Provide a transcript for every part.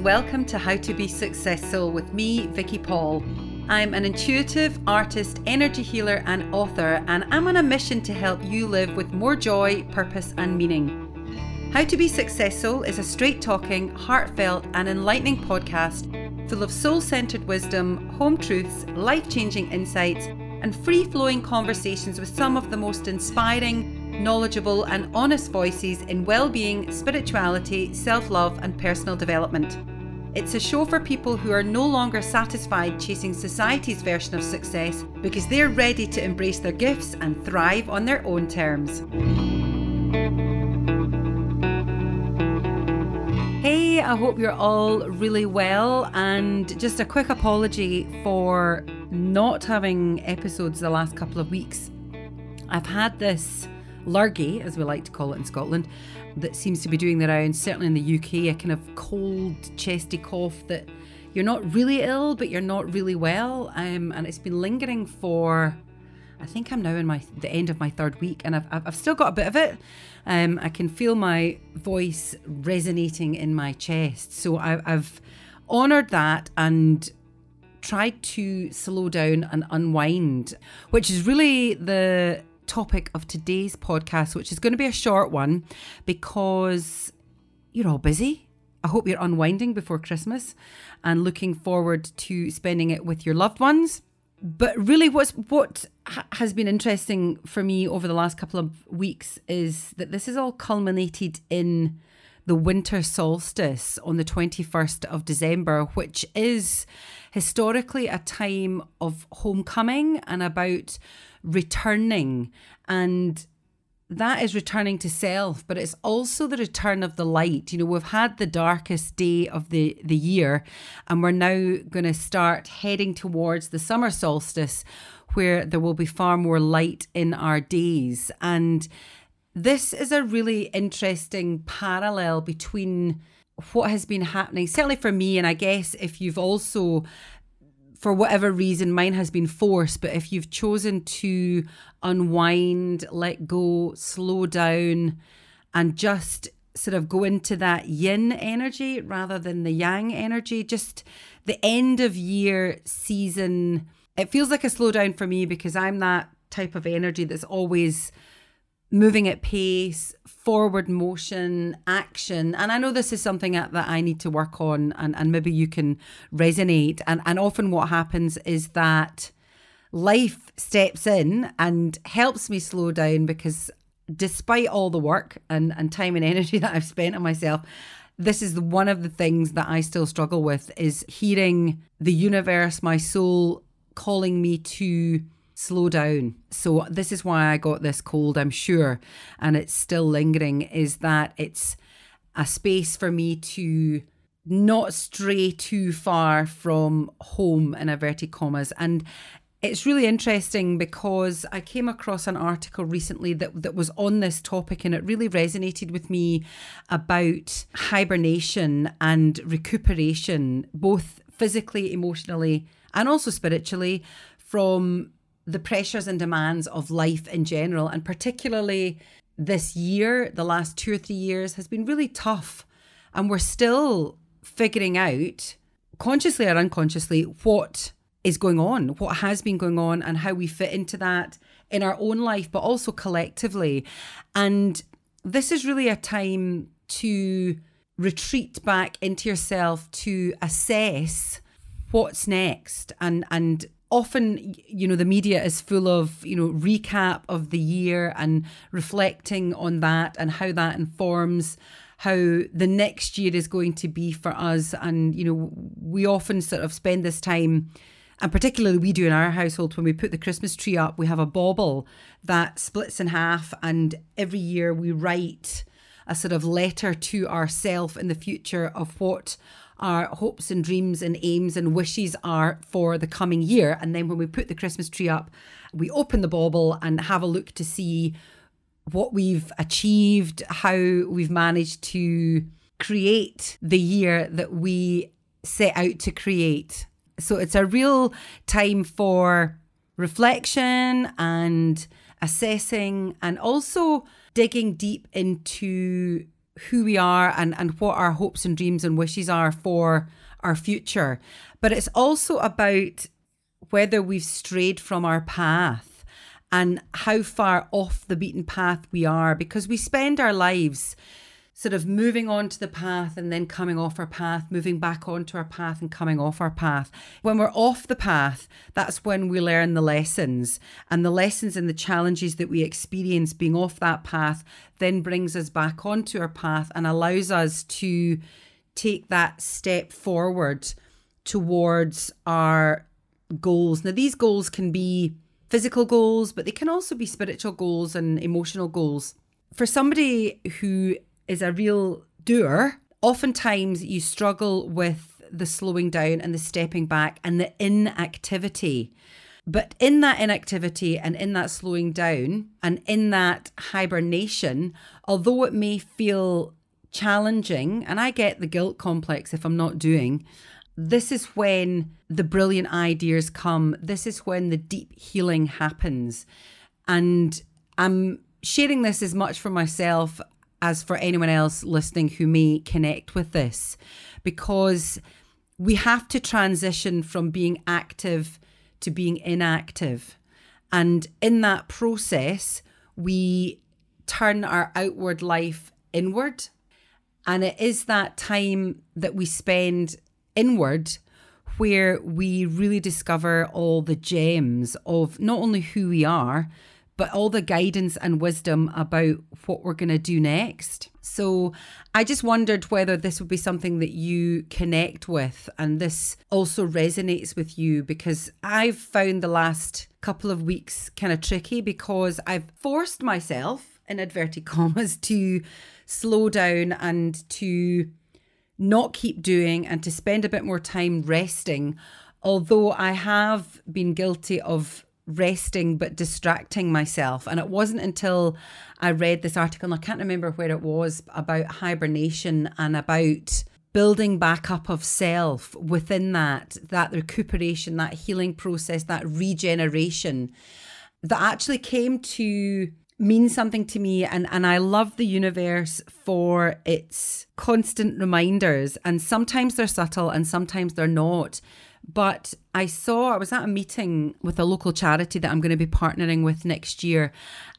and welcome to How to Be Successful with me, Vicky Paul. I'm an intuitive artist, energy healer, and author, and I'm on a mission to help you live with more joy, purpose, and meaning. How to Be Successful is a straight talking, heartfelt, and enlightening podcast full of soul centered wisdom, home truths, life changing insights, and free flowing conversations with some of the most inspiring, knowledgeable, and honest voices in well-being, spirituality, self-love, and personal development. It's a show for people who are no longer satisfied chasing society's version of success because they're ready to embrace their gifts and thrive on their own terms. Hey, I hope you're all really well. And just a quick apology for not having episodes the last couple of weeks. I've had this lurgy, as we like to call it in Scotland, that seems to be doing the rounds, certainly in the UK, a kind of cold, chesty cough that you're not really ill, but you're not really well. Um, and it's been lingering for, I think I'm now in my the end of my third week, and I've, I've still got a bit of it. Um, I can feel my voice resonating in my chest. So I, I've honoured that and tried to slow down and unwind, which is really the topic of today's podcast, which is going to be a short one because you're all busy. I hope you're unwinding before Christmas and looking forward to spending it with your loved ones. But really, what's what has been interesting for me over the last couple of weeks is that this is all culminated in the winter solstice on the 21st of December, which is historically a time of homecoming and about returning. And that is returning to self, but it's also the return of the light. You know, we've had the darkest day of the, the year, and we're now going to start heading towards the summer solstice where there will be far more light in our days. And this is a really interesting parallel between what has been happening, certainly for me, and I guess if you've also for whatever reason, mine has been forced, but if you've chosen to unwind, let go, slow down, and just sort of go into that yin energy rather than the yang energy, just the end of year season, it feels like a slowdown for me because I'm that type of energy that's always moving at pace, forward motion, action. And I know this is something that, that I need to work on and, and maybe you can resonate. And, and often what happens is that life steps in and helps me slow down because despite all the work and, and time and energy that I've spent on myself, this is one of the things that I still struggle with is hearing the universe, my soul calling me to slow down. So, this is why I got this cold, I'm sure, and it's still lingering, is that it's a space for me to not stray too far from home in inverted commas. And it's really interesting because I came across an article recently that, that was on this topic and it really resonated with me about hibernation and recuperation, both physically, emotionally, and also spiritually, from the pressures and demands of life in general, and particularly this year, the last two or three years, has been really tough. And we're still figuring out, consciously or unconsciously, what is going on, what has been going on, and how we fit into that in our own life, but also collectively. And this is really a time to retreat back into yourself to assess what's next and and often you know the media is full of you know recap of the year and reflecting on that and how that informs how the next year is going to be for us. And you know we often sort of spend this time and particularly we do in our household when we put the christmas tree up we have a bauble that splits in half and every year we write a sort of letter to ourself in the future of what our hopes and dreams and aims and wishes are for the coming year. And then when we put the Christmas tree up, we open the bauble and have a look to see what we've achieved, how we've managed to create the year that we set out to create. So it's a real time for reflection and assessing and also digging deep into who we are and, and what our hopes and dreams and wishes are for our future. But it's also about whether we've strayed from our path and how far off the beaten path we are because we spend our lives sort of moving onto the path and then coming off our path, moving back onto our path and coming off our path. When we're off the path, that's when we learn the lessons. And the lessons and the challenges that we experience being off that path then brings us back onto our path and allows us to take that step forward towards our goals. Now, these goals can be physical goals, but they can also be spiritual goals and emotional goals. For somebody who is a real doer, oftentimes you struggle with the slowing down and the stepping back and the inactivity. But in that inactivity and in that slowing down and in that hibernation, although it may feel challenging, and I get the guilt complex if I'm not doing, this is when the brilliant ideas come. This is when the deep healing happens. And I'm sharing this as much for myself as for anyone else listening who may connect with this, because we have to transition from being active to being inactive. And in that process, we turn our outward life inward. And it is that time that we spend inward where we really discover all the gems of not only who we are, but all the guidance and wisdom about what we're going to do next. So I just wondered whether this would be something that you connect with and this also resonates with you because I've found the last couple of weeks kind of tricky because I've forced myself, in inverted commas, to slow down and to not keep doing and to spend a bit more time resting. Although I have been guilty of resting but distracting myself. And it wasn't until I read this article, and I can't remember where it was, about hibernation and about building back up of self within that, that recuperation, that healing process, that regeneration that actually came to mean something to me and and I love the universe for its constant reminders and sometimes they're subtle and sometimes they're not but I saw, I was at a meeting with a local charity that I'm going to be partnering with next year.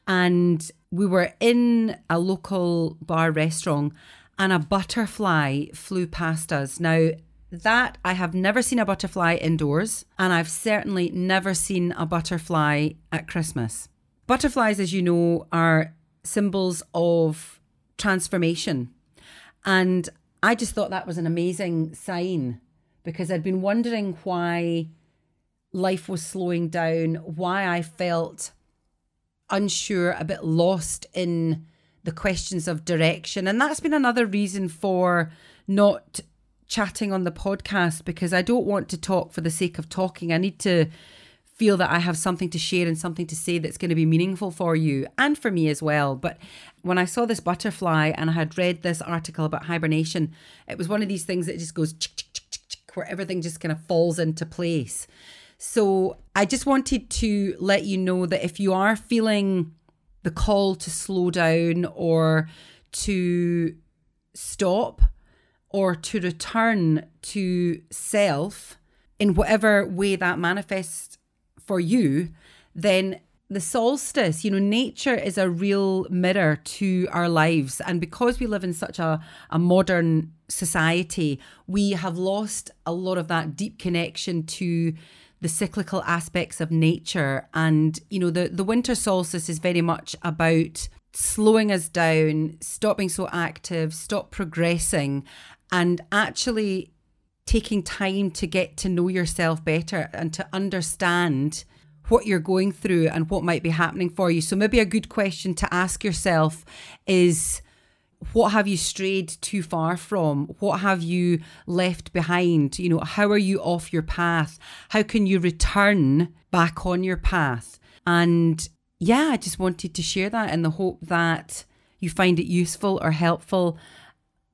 And we were in a local bar restaurant and a butterfly flew past us. Now, that I have never seen a butterfly indoors, and I've certainly never seen a butterfly at Christmas. Butterflies, as you know, are symbols of transformation. And I just thought that was an amazing sign because I'd been wondering why life was slowing down, why I felt unsure, a bit lost in the questions of direction. And that's been another reason for not chatting on the podcast because I don't want to talk for the sake of talking. I need to feel that I have something to share and something to say that's going to be meaningful for you and for me as well. But when I saw this butterfly and I had read this article about hibernation, it was one of these things that just goes where everything just kind of falls into place. So I just wanted to let you know that if you are feeling the call to slow down or to stop or to return to self in whatever way that manifests for you, then the solstice, you know, nature is a real mirror to our lives. And because we live in such a, a modern society, we have lost a lot of that deep connection to the cyclical aspects of nature. And, you know, the, the winter solstice is very much about slowing us down, stop being so active, stop progressing, and actually taking time to get to know yourself better and to understand what you're going through and what might be happening for you. So, maybe a good question to ask yourself is what have you strayed too far from? What have you left behind? You know, how are you off your path? How can you return back on your path? And yeah, I just wanted to share that in the hope that you find it useful or helpful,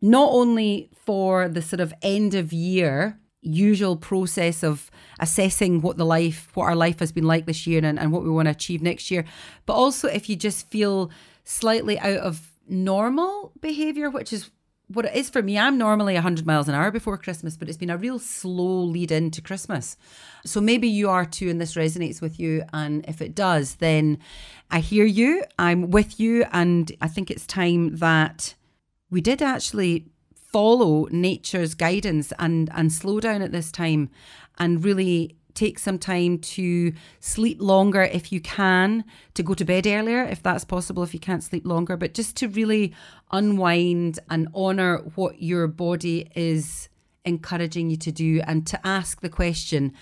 not only for the sort of end of year usual process of assessing what the life what our life has been like this year and, and what we want to achieve next year but also if you just feel slightly out of normal behavior, which is what it is for me. I'm normally 100 miles an hour before Christmas, but it's been a real slow lead into Christmas. So maybe you are too, and this resonates with you. And if it does, then I hear you, I'm with you. And I think it's time that we did actually follow nature's guidance and, and slow down at this time and really take some time to sleep longer if you can, to go to bed earlier if that's possible, if you can't sleep longer, but just to really unwind and honor what your body is encouraging you to do and to ask the question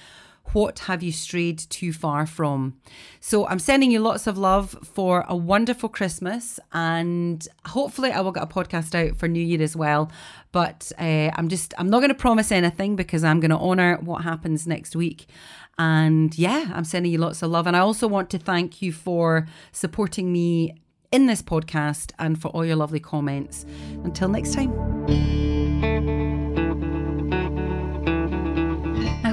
what have you strayed too far from? So I'm sending you lots of love for a wonderful Christmas, and hopefully I will get a podcast out for New Year as well. But uh, I'm just I'm not going to promise anything because I'm going to honor what happens next week. And yeah, I'm sending you lots of love, and I also want to thank you for supporting me in this podcast and for all your lovely comments. Until next time.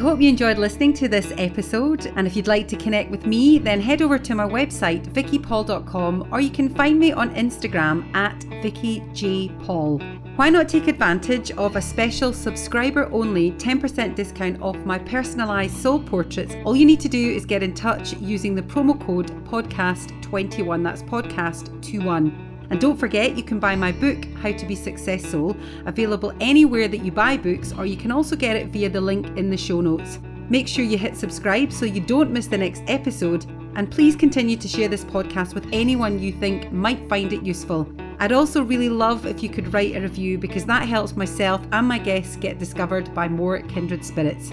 Hope you enjoyed listening to this episode. And if you'd like to connect with me, then head over to my website, vickypaul.com, or you can find me on Instagram at vickyjpaul. Why not take advantage of a special subscriber only 10% discount off my personalised soul portraits? All you need to do is get in touch using the promo code podcast21. That's podcast21. And don't forget, you can buy my book, How to Be Successful, available anywhere that you buy books, or you can also get it via the link in the show notes. Make sure you hit subscribe so you don't miss the next episode, and please continue to share this podcast with anyone you think might find it useful. I'd also really love if you could write a review because that helps myself and my guests get discovered by more kindred spirits.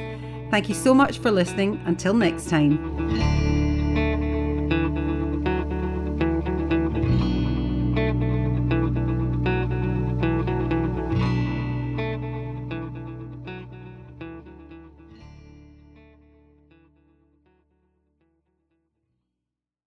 Thank you so much for listening. Until next time.